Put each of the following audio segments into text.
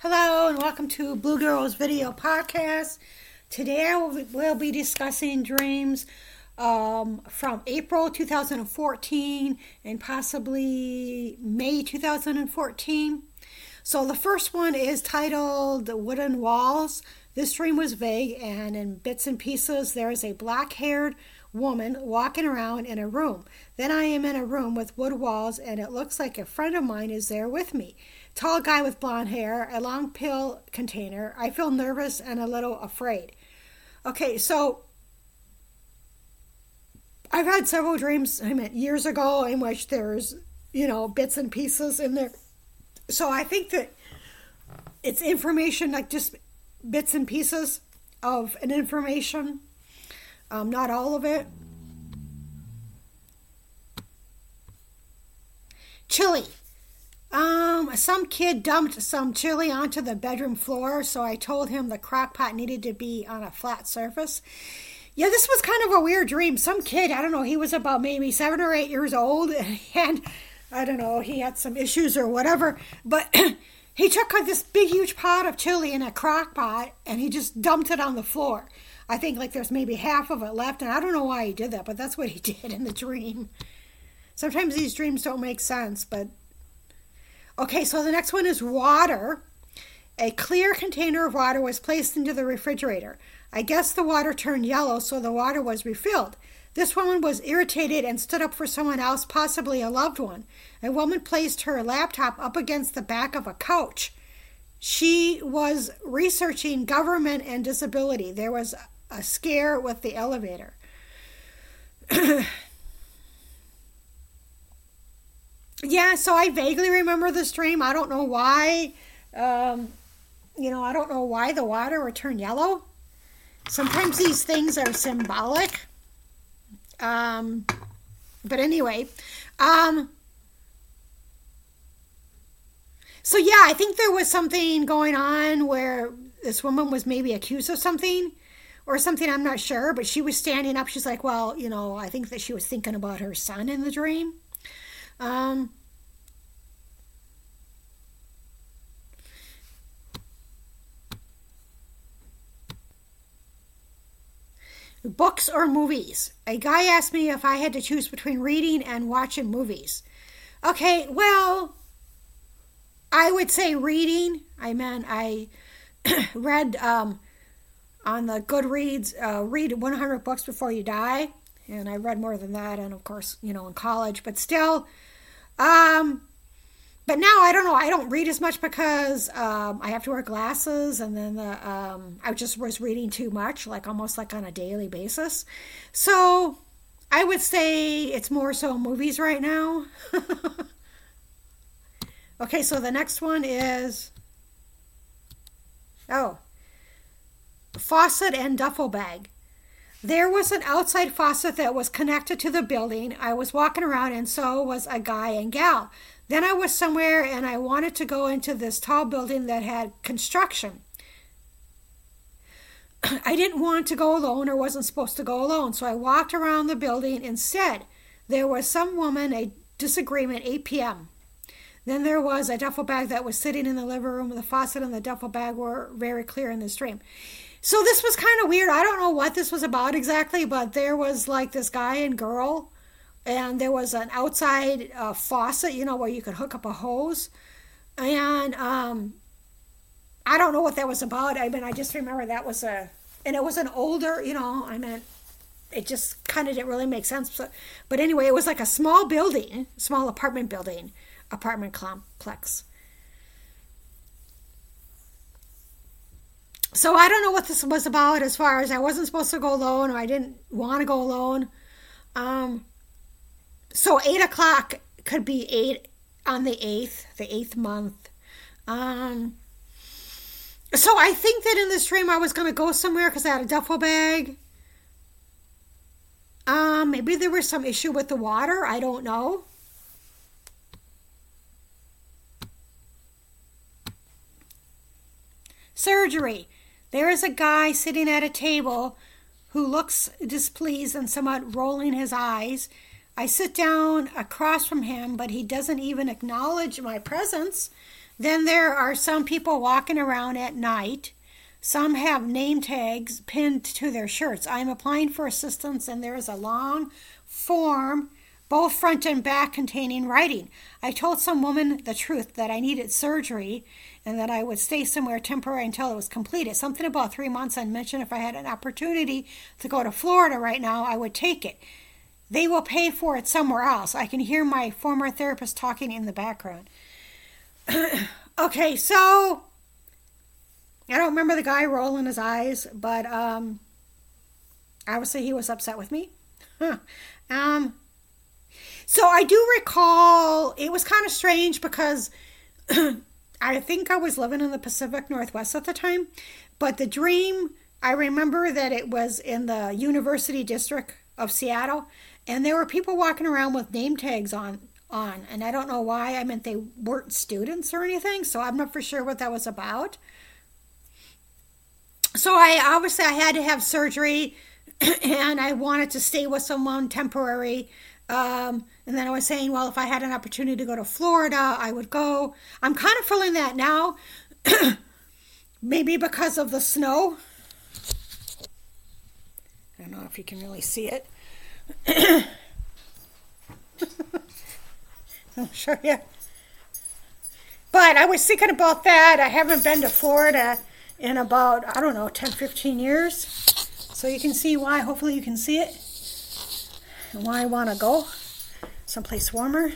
Hello and welcome to Blue Girls Video Podcast. Today will be discussing dreams um, from April 2014 and possibly May 2014. So the first one is titled Wooden Walls. This dream was vague and in bits and pieces there is a black haired woman walking around in a room. Then I am in a room with wood walls, and it looks like a friend of mine is there with me. Tall guy with blonde hair, a long pill container. I feel nervous and a little afraid. Okay, so I've had several dreams, I mean, years ago in which there's, you know, bits and pieces in there. So I think that it's information, like just bits and pieces of an information um, not all of it. Chili. Um, some kid dumped some chili onto the bedroom floor, so I told him the crock pot needed to be on a flat surface. Yeah, this was kind of a weird dream. Some kid, I don't know, he was about maybe seven or eight years old, and I don't know, he had some issues or whatever, but he took this big, huge pot of chili in a crock pot and he just dumped it on the floor. I think like there's maybe half of it left, and I don't know why he did that, but that's what he did in the dream. Sometimes these dreams don't make sense, but okay, so the next one is water. A clear container of water was placed into the refrigerator. I guess the water turned yellow, so the water was refilled. This woman was irritated and stood up for someone else, possibly a loved one. A woman placed her laptop up against the back of a couch. She was researching government and disability. There was a scare with the elevator. yeah, so I vaguely remember the stream. I don't know why. Um, you know, I don't know why the water would turn yellow. Sometimes these things are symbolic. Um, but anyway, um, so yeah, I think there was something going on where this woman was maybe accused of something or something, I'm not sure, but she was standing up. She's like, well, you know, I think that she was thinking about her son in the dream. Um, books or movies. A guy asked me if I had to choose between reading and watching movies. Okay, well, I would say reading. I mean, I read um, on the Goodreads, uh, read 100 books before you die. And I read more than that, and of course, you know, in college, but still. Um, but now I don't know. I don't read as much because um, I have to wear glasses, and then the, um, I just was reading too much, like almost like on a daily basis. So I would say it's more so movies right now. okay, so the next one is. Oh, faucet and duffel bag. There was an outside faucet that was connected to the building. I was walking around, and so was a guy and gal. Then I was somewhere, and I wanted to go into this tall building that had construction. I didn't want to go alone or wasn't supposed to go alone, so I walked around the building instead. There was some woman, a disagreement, 8 p.m. Then there was a duffel bag that was sitting in the living room. The faucet and the duffel bag were very clear in this dream. So this was kind of weird. I don't know what this was about exactly, but there was like this guy and girl, and there was an outside uh, faucet, you know, where you could hook up a hose, and um, I don't know what that was about. I mean, I just remember that was a, and it was an older, you know, I mean, it just kind of didn't really make sense. But, but anyway, it was like a small building, small apartment building, apartment complex so I don't know what this was about as far as I wasn't supposed to go alone or I didn't want to go alone. Um, so eight o'clock could be eight on the eighth, the eighth month. Um, so I think that in this dream I was going to go somewhere because I had a duffel bag. Um, maybe there was some issue with the water. I don't know. Surgery. There is a guy sitting at a table who looks displeased and somewhat rolling his eyes. I sit down across from him, but he doesn't even acknowledge my presence. Then there are some people walking around at night. Some have name tags pinned to their shirts. I'm applying for assistance, and there is a long form, both front and back, containing writing. I told some woman the truth that I needed surgery and that I would stay somewhere temporary until it was completed. Something about three months. I mentioned if I had an opportunity to go to Florida right now, I would take it. They will pay for it somewhere else. I can hear my former therapist talking in the background. okay, so I don't remember the guy rolling his eyes, but um, obviously he was upset with me. um, so I do recall it was kind of strange because I think I was living in the Pacific Northwest at the time, but the dream I remember that it was in the University District of Seattle, and there were people walking around with name tags on on, and I don't know why. I meant they weren't students or anything, so I'm not for sure what that was about. So I obviously I had to have surgery, and I wanted to stay with someone temporary. Um, and then I was saying, well, if I had an opportunity to go to Florida, I would go. I'm kind of feeling that now, maybe because of the snow. I don't know if you can really see it. I'll show you. But I was thinking about that. I haven't been to Florida in about, I don't know, 10, 15 years. So you can see why. Hopefully you can see it. And why I want to go someplace warmer.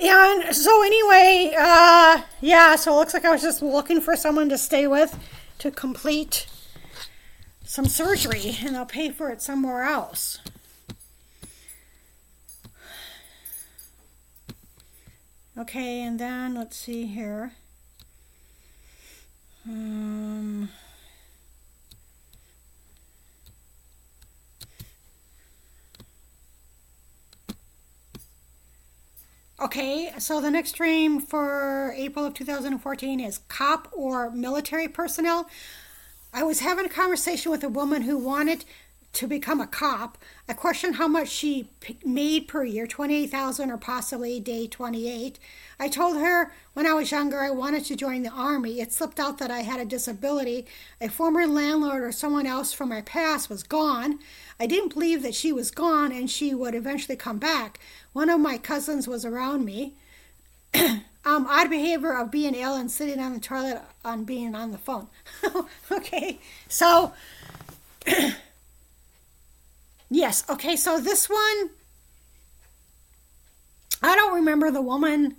And so anyway, uh, yeah, so it looks like I was just looking for someone to stay with to complete some surgery, and I'll pay for it somewhere else. Okay, and then let's see here. Um, okay, so the next dream for April of 2014 is cop or military personnel. I was having a conversation with a woman who wanted to become a cop. I questioned how much she made per year, 28,000 or possibly day 28. I told her when I was younger I wanted to join the army. It slipped out that I had a disability. A former landlord or someone else from my past was gone. I didn't believe that she was gone and she would eventually come back. One of my cousins was around me. um, odd behavior of being ill and sitting on the toilet on being on the phone. okay, so Yes. Okay. So this one, I don't remember the woman,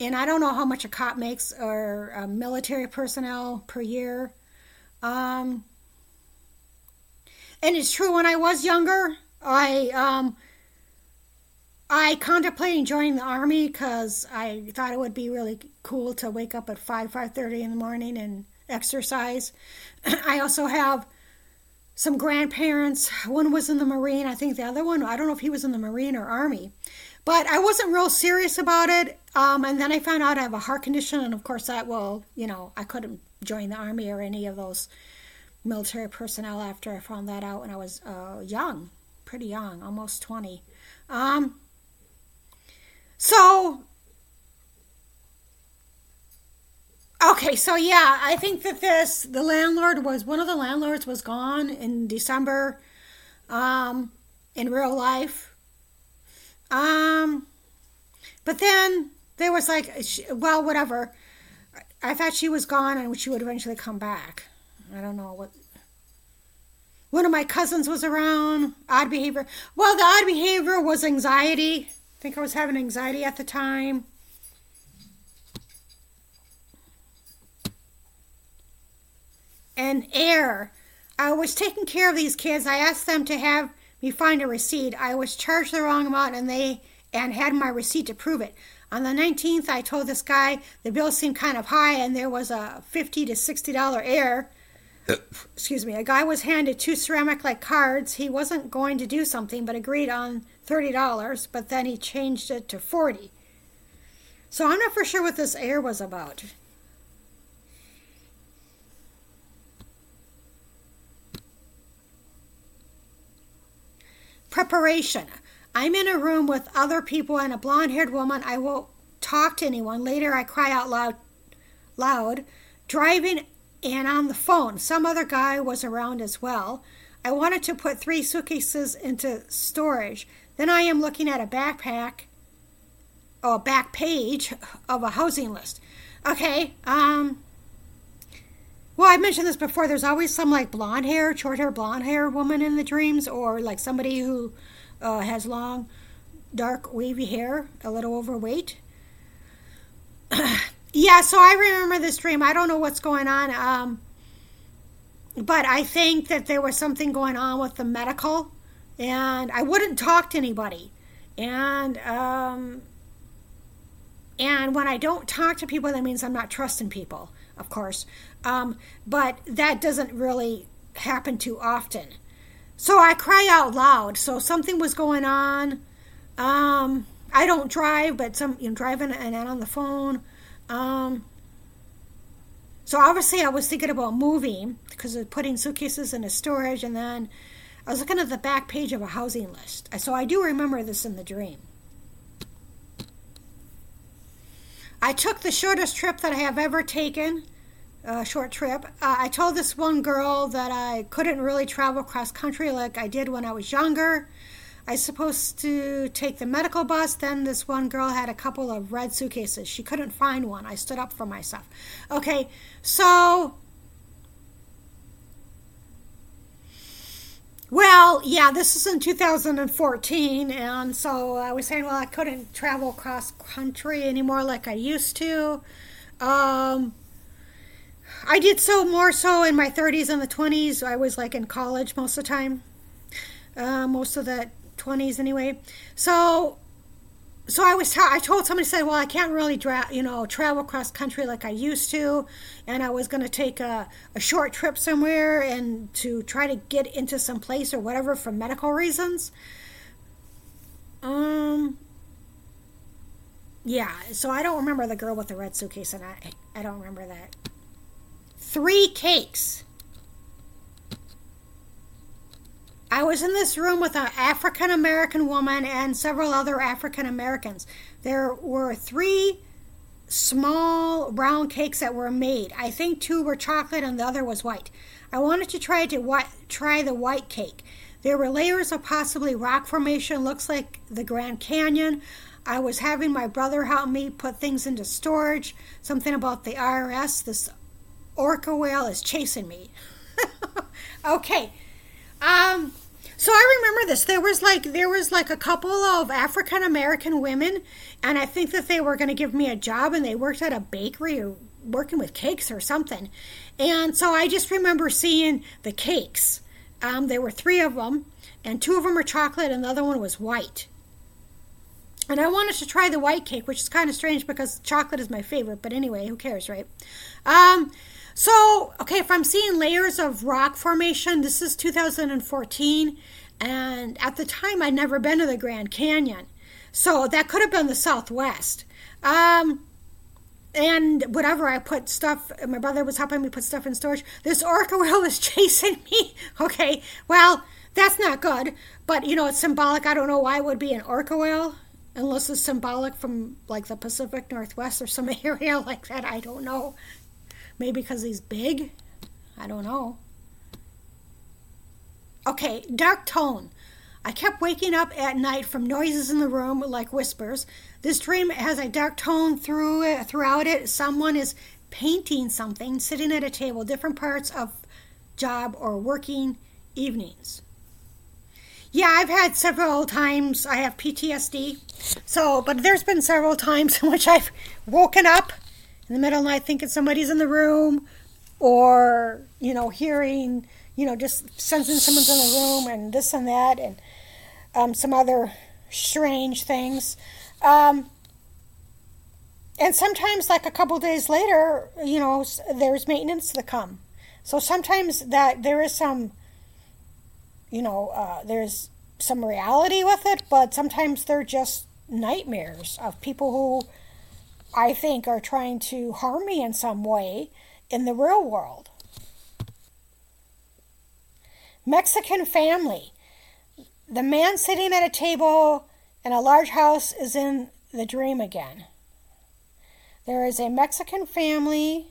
and I don't know how much a cop makes or a military personnel per year. Um, and it's true. When I was younger, I um, I contemplated joining the army because I thought it would be really cool to wake up at five five thirty in the morning and exercise. I also have some grandparents. One was in the Marine. I think the other one, I don't know if he was in the Marine or Army. But I wasn't real serious about it. Um, and then I found out I have a heart condition. And of course, that, well, you know, I couldn't join the Army or any of those military personnel after I found that out when I was uh, young, pretty young, almost 20. Um, so Okay, so yeah, I think that this the landlord was one of the landlords was gone in December, um, in real life. Um, but then there was like, well, whatever. I thought she was gone and she would eventually come back. I don't know what. One of my cousins was around. Odd behavior. Well, the odd behavior was anxiety. I think I was having anxiety at the time. And air. I was taking care of these kids. I asked them to have me find a receipt. I was charged the wrong amount and they and had my receipt to prove it. On the 19th, I told this guy the bill seemed kind of high and there was a 50 to $60 air. Uh, Excuse me. A guy was handed two ceramic like cards. He wasn't going to do something but agreed on $30, but then he changed it to 40. So I'm not for sure what this air was about. Preparation. I'm in a room with other people and a blonde haired woman. I won't talk to anyone. Later, I cry out loud, loud, driving and on the phone. Some other guy was around as well. I wanted to put three suitcases into storage. Then I am looking at a backpack, or a back page of a housing list. Okay, um, well, I mentioned this before. There's always some like blonde hair, short hair, blonde hair woman in the dreams, or like somebody who uh, has long, dark, wavy hair, a little overweight. yeah, so I remember this dream. I don't know what's going on. Um, but I think that there was something going on with the medical, and I wouldn't talk to anybody. And um, and when I don't talk to people, that means I'm not trusting people, of course. Um, but that doesn't really happen too often. So I cry out loud. So something was going on. Um, I don't drive, but some you know driving and on the phone. Um, so obviously, I was thinking about moving because of putting suitcases in a storage, and then I was looking at the back page of a housing list. So I do remember this in the dream. I took the shortest trip that I have ever taken, a short trip. Uh, I told this one girl that I couldn't really travel cross country like I did when I was younger. I was supposed to take the medical bus. Then this one girl had a couple of red suitcases. She couldn't find one. I stood up for myself. Okay, so. Well, yeah, this is in 2014, and so I was saying, well, I couldn't travel cross country anymore like I used to. Um, I did so more so in my 30s and the 20s. I was like in college most of the time, uh, most of the 20s anyway. So so I was I told somebody said, well, I can't really dra- you know travel cross country like I used to, and I was going to take a, a short trip somewhere and to try to get into some place or whatever for medical reasons. Um. Yeah, so I don't remember the girl with the red suitcase, and I I don't remember that. Three cakes. I was in this room with an African American woman and several other African Americans. There were three small round cakes that were made. I think two were chocolate and the other was white. I wanted to try to try the white cake. There were layers of possibly rock formation, looks like the Grand Canyon. I was having my brother help me put things into storage. Something about the IRS. This orca whale is chasing me. okay. Um, so I remember this. There was like there was like a couple of African American women, and I think that they were going to give me a job, and they worked at a bakery or working with cakes or something. And so I just remember seeing the cakes. Um, there were three of them, and two of them were chocolate, and the other one was white. And I wanted to try the white cake, which is kind of strange because chocolate is my favorite. But anyway, who cares, right? Um, so, okay, if I'm seeing layers of rock formation, this is 2014, and at the time I'd never been to the Grand Canyon. So that could have been the Southwest. Um, and whatever I put stuff, my brother was helping me put stuff in storage. This orca whale is chasing me. Okay, well, that's not good, but you know, it's symbolic. I don't know why it would be an orca whale unless it's symbolic from like the Pacific Northwest or some area like that. I don't know. Maybe because he's big? I don't know. Okay, dark tone. I kept waking up at night from noises in the room like whispers. This dream has a dark tone through it, throughout it. Someone is painting something, sitting at a table, different parts of job or working evenings. Yeah, I've had several times. I have PTSD. So, but there's been several times in which I've woken up in the middle of the night thinking somebody's in the room or, you know, hearing, you know, just sensing someone's in the room and this and that and um, some other strange things. Um, and sometimes, like a couple days later, you know, there's maintenance to come. So sometimes that there is some, you know, uh, there's some reality with it, but sometimes they're just nightmares of people who I think, are trying to harm me in some way in the real world. Mexican family. The man sitting at a table in a large house is in the dream again. There is a Mexican family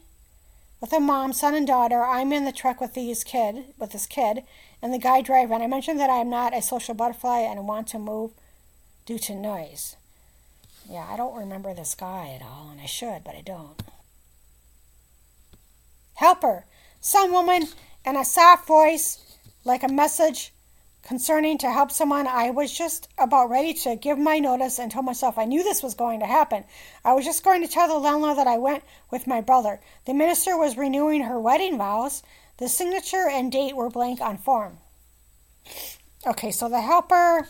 with a mom, son, and daughter. I'm in the truck with these kid, with this kid, and the guy driving. I mentioned that I'm not a social butterfly and want to move due to noise. Yeah, I don't remember this guy at all, and I should, but I don't. Helper, some woman in a soft voice, like a message concerning to help someone. I was just about ready to give my notice and told myself I knew this was going to happen. I was just going to tell the landlord that I went with my brother. The minister was renewing her wedding vows. The signature and date were blank on form. Okay, so the helper.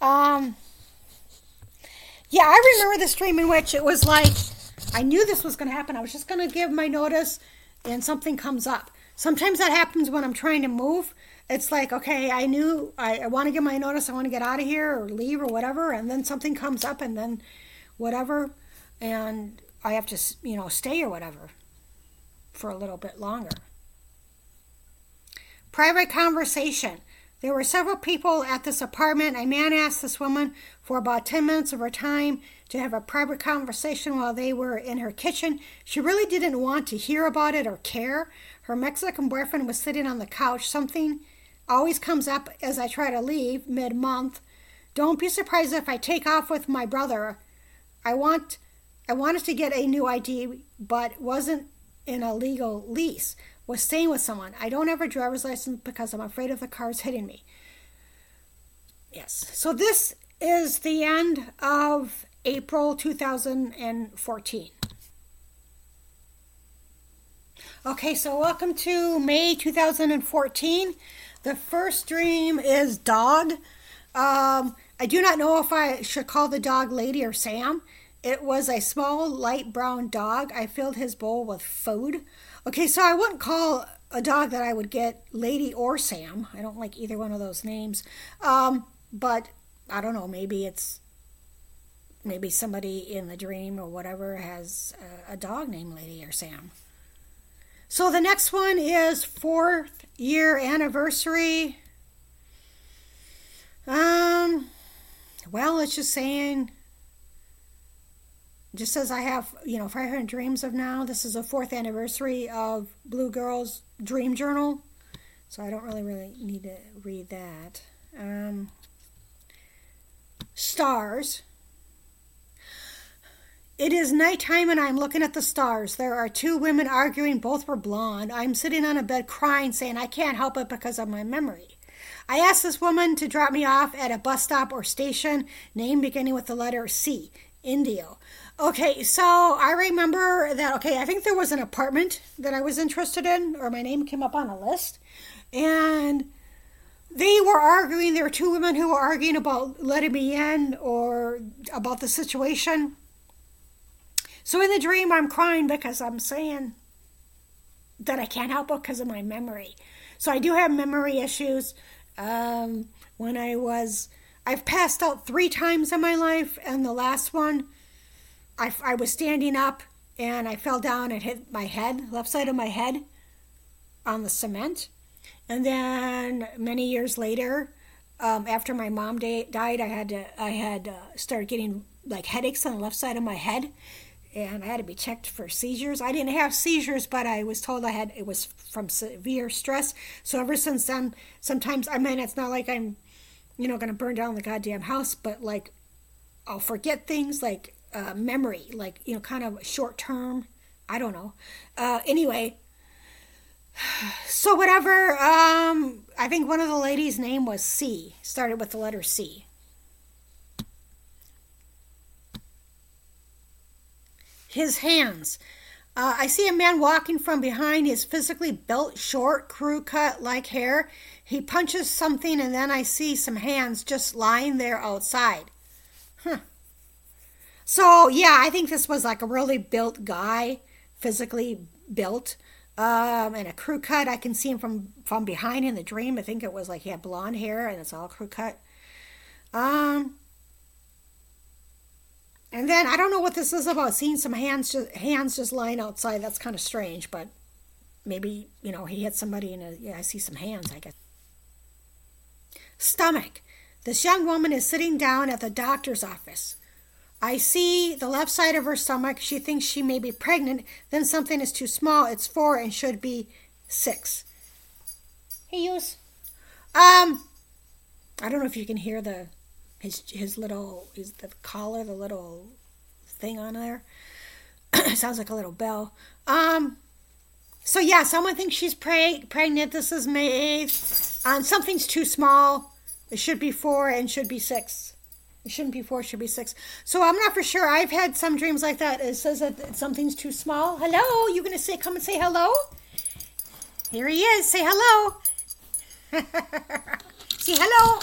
Um, yeah, I remember this dream in which it was like I knew this was going to happen. I was just going to give my notice and something comes up. Sometimes that happens when I'm trying to move it's like okay i knew i, I want to give my notice i want to get out of here or leave or whatever and then something comes up and then whatever and i have to you know stay or whatever for a little bit longer private conversation there were several people at this apartment. A man asked this woman for about 10 minutes of her time to have a private conversation while they were in her kitchen. She really didn't want to hear about it or care. Her Mexican boyfriend was sitting on the couch. Something always comes up as I try to leave mid month. Don't be surprised if I take off with my brother. I want I wanted to get a new ID, but wasn't in a legal lease. Was staying with someone. I don't have a driver's license because I'm afraid of the cars hitting me. Yes. So this is the end of April 2014. Okay, so welcome to May 2014. The first dream is dog. Um, I do not know if I should call the dog Lady or Sam. It was a small light brown dog. I filled his bowl with food. Okay, so I wouldn't call a dog that I would get Lady or Sam. I don't like either one of those names. Um, but I don't know, maybe it's maybe somebody in the dream or whatever has a, a dog named Lady or Sam. So the next one is fourth year anniversary. Um, well, it's just saying, just says I have, you know, 500 dreams of now. This is the fourth anniversary of Blue Girl's Dream Journal. So I don't really, really need to read that. Um, stars. It is nighttime and I'm looking at the stars. There are two women arguing, both were blonde. I'm sitting on a bed crying, saying I can't help it because of my memory. I asked this woman to drop me off at a bus stop or station, name beginning with the letter C, Indio. Okay, so I remember that, okay, I think there was an apartment that I was interested in, or my name came up on a list, and they were arguing. There were two women who were arguing about letting me in or about the situation. So in the dream, I'm crying because I'm saying that I can't help it because of my memory. So I do have memory issues. Um, when I was, I've passed out three times in my life, and the last one, I, I was standing up and I fell down and hit my head, left side of my head, on the cement. And then many years later, um, after my mom da- died, I had to I had uh, started getting like headaches on the left side of my head, and I had to be checked for seizures. I didn't have seizures, but I was told I had it was from severe stress. So ever since then, sometimes I mean it's not like I'm, you know, gonna burn down the goddamn house, but like I'll forget things like uh, memory, like you know, kind of short term. I don't know. Uh, anyway, so whatever. Um, I think one of the ladies' name was C. Started with the letter C. his hands. Uh, I see a man walking from behind. He's physically built, short, crew cut like hair. He punches something, and then I see some hands just lying there outside. Huh. So, yeah, I think this was like a really built guy, physically built, um, and a crew cut. I can see him from, from behind in the dream. I think it was like he had blonde hair, and it's all crew cut. Um, and then I don't know what this is about seeing some hands just hands just lying outside. That's kind of strange, but maybe, you know, he hit somebody and yeah, I see some hands, I guess. Stomach. This young woman is sitting down at the doctor's office. I see the left side of her stomach. She thinks she may be pregnant. Then something is too small. It's four and should be six. Hey, use. Um, I don't know if you can hear the his his little his the collar, the little thing on there. Sounds like a little bell. Um, so yeah, someone thinks she's pre- pregnant. This is May eighth. Um, something's too small. It should be four and should be six. It shouldn't be four, it should be six. So I'm not for sure. I've had some dreams like that. It says that something's too small. Hello, you gonna say come and say hello? Here he is. Say hello. say hello.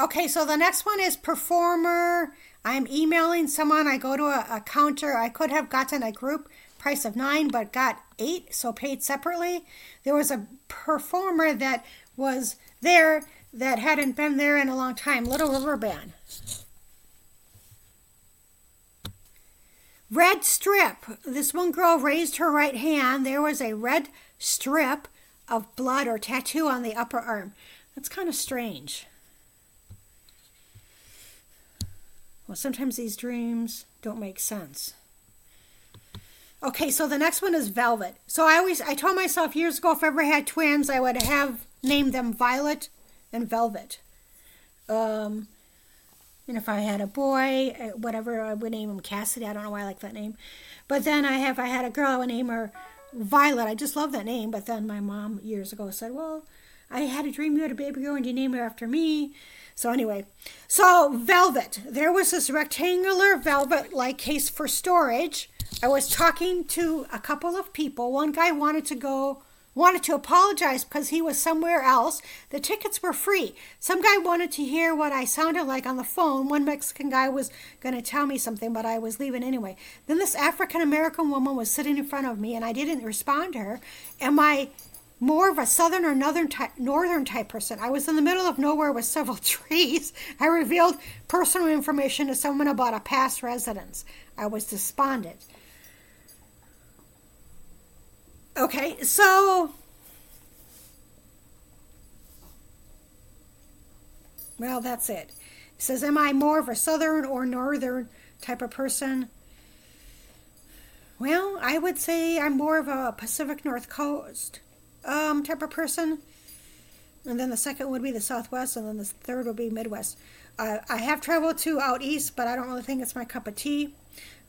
Okay, so the next one is performer. I'm emailing someone. I go to a, a counter. I could have gotten a group price of nine, but got eight, so paid separately. There was a performer that was there that hadn't been there in a long time. Little River Band. Red strip. This one girl raised her right hand. There was a red strip of blood or tattoo on the upper arm. That's kind of strange. Well, sometimes these dreams don't make sense. Okay, so the next one is velvet. So I always I told myself years ago if I ever had twins, I would have named them Violet and velvet. Um, and if I had a boy, uh, whatever, I would name him Cassidy. I don't know why I like that name. But then I have, I had a girl, I would name her Violet. I just love that name. But then my mom years ago said, well, I had a dream you had a baby girl and you named her after me. So anyway, so velvet. There was this rectangular velvet like case for storage. I was talking to a couple of people. One guy wanted to go wanted to apologize because he was somewhere else. The tickets were free. Some guy wanted to hear what I sounded like on the phone. One Mexican guy was going to tell me something, but I was leaving anyway. Then this African American woman was sitting in front of me, and I didn't respond to her. Am I more of a southern or northern type, northern type person? I was in the middle of nowhere with several trees. I revealed personal information to someone about a past residence. I was despondent. Okay, so. Well, that's it. It says, Am I more of a southern or northern type of person? Well, I would say I'm more of a Pacific North Coast um, type of person. And then the second would be the Southwest, and then the third would be Midwest. Uh, I have traveled to out east, but I don't really think it's my cup of tea.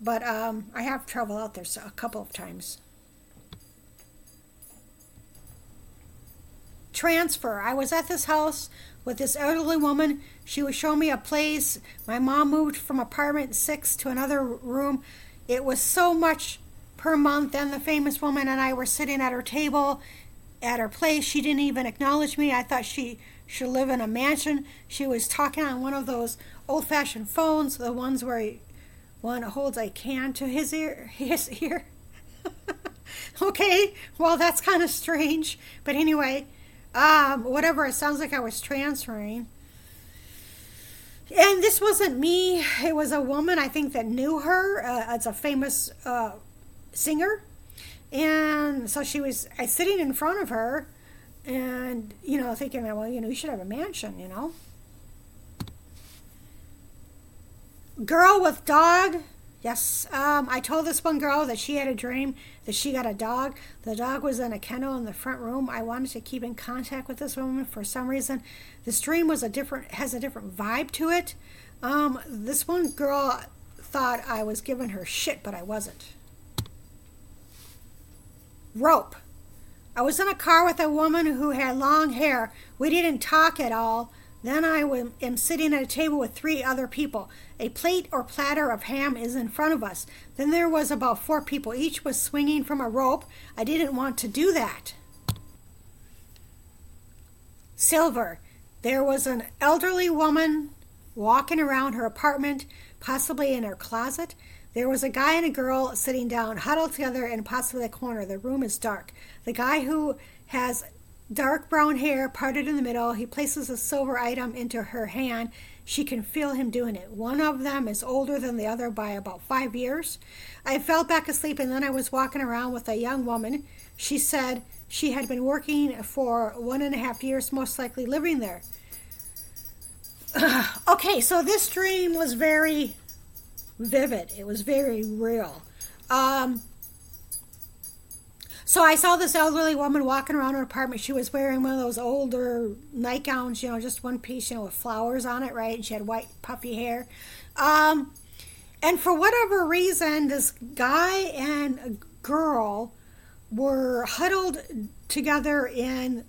But um, I have traveled out there a couple of times. Transfer. I was at this house with this elderly woman. She was showing me a place. My mom moved from apartment six to another room. It was so much per month, and the famous woman and I were sitting at her table at her place. She didn't even acknowledge me. I thought she should live in a mansion. She was talking on one of those old fashioned phones, the ones where one holds a can to his ear. His ear. okay, well, that's kind of strange. But anyway, um, whatever. It sounds like I was transferring. And this wasn't me. It was a woman I think that knew her uh, as a famous uh, singer, and so she was I sitting in front of her, and you know thinking, well, you know, you should have a mansion, you know. Girl with dog Yes, um, I told this one girl that she had a dream that she got a dog. The dog was in a kennel in the front room. I wanted to keep in contact with this woman for some reason. This dream was a different has a different vibe to it. Um, this one girl thought I was giving her shit, but I wasn't. Rope. I was in a car with a woman who had long hair. We didn't talk at all. Then I am sitting at a table with three other people. A plate or platter of ham is in front of us. Then there was about four people. Each was swinging from a rope. I didn't want to do that. Silver. There was an elderly woman walking around her apartment, possibly in her closet. There was a guy and a girl sitting down, huddled together in possibly a corner. The room is dark. The guy who has dark brown hair parted in the middle. He places a silver item into her hand. She can feel him doing it. One of them is older than the other by about five years. I fell back asleep and then I was walking around with a young woman. She said she had been working for one and a half years, most likely living there. okay, so this dream was very vivid. It was very real. Um, so I saw this elderly woman walking around her apartment. She was wearing one of those older nightgowns, you know, just one piece, you know, with flowers on it, right? And she had white, puffy hair. Um, and for whatever reason, this guy and a girl were huddled together in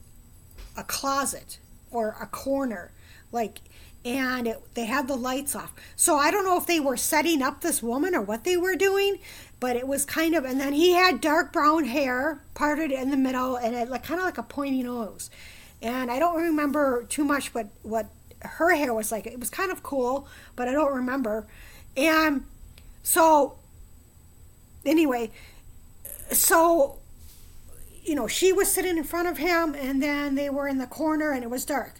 a closet or a corner, like, and it, they had the lights off. So I don't know if they were setting up this woman or what they were doing, but it was kind of. And then he had dark brown hair, parted in the middle, and it like kind of like a pointy nose. And I don't remember too much what what her hair was like. It was kind of cool, but I don't remember. And so, anyway, so you know, she was sitting in front of him, and then they were in the corner, and it was dark.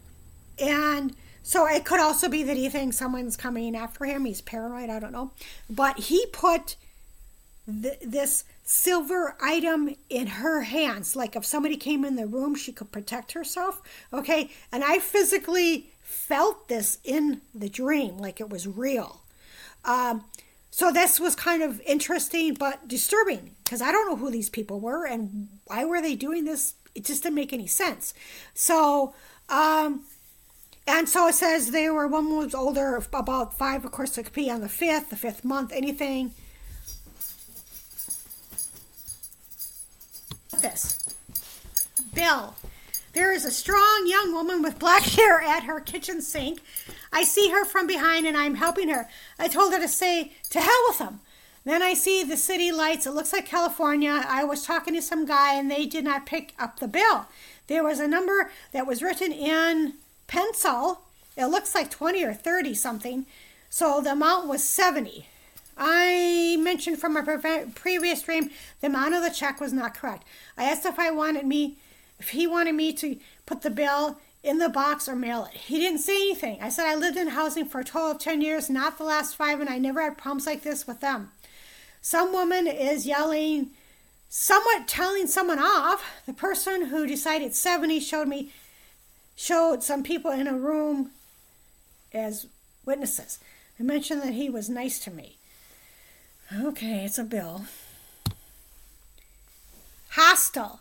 And so it could also be that he thinks someone's coming after him. He's paranoid. I don't know. But he put th- this silver item in her hands. Like if somebody came in the room, she could protect herself. Okay. And I physically felt this in the dream, like it was real. Um, so this was kind of interesting but disturbing because I don't know who these people were and why were they doing this. It just didn't make any sense. So, um, and so it says they were one was older, about five. Of course, it could be on the fifth, the fifth month, anything. This Bill. There is a strong young woman with black hair at her kitchen sink. I see her from behind and I'm helping her. I told her to say, To hell with them. Then I see the city lights. It looks like California. I was talking to some guy and they did not pick up the bill. There was a number that was written in pencil. It looks like 20 or 30 something. So the amount was 70. I mentioned from my previous stream the amount of the check was not correct. I asked if I wanted me if he wanted me to put the bill in the box or mail it. He didn't say anything. I said I lived in housing for a total of 10 years, not the last five, and I never had problems like this with them. Some woman is yelling, somewhat telling someone off. The person who decided 70 showed me, showed some people in a room as witnesses. I mentioned that he was nice to me. Okay, it's a bill. Hostile.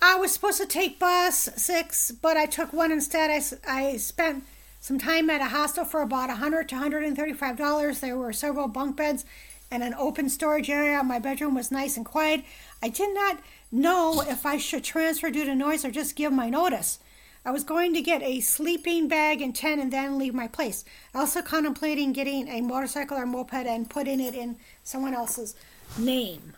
I was supposed to take bus six, but I took one instead. I, I spent some time at a hostel for about 100 to 135 dollars. There were several bunk beds and an open storage area. My bedroom was nice and quiet. I did not know if I should transfer due to noise or just give my notice. I was going to get a sleeping bag and tent and then leave my place. Also contemplating getting a motorcycle or moped and putting it in someone else's name.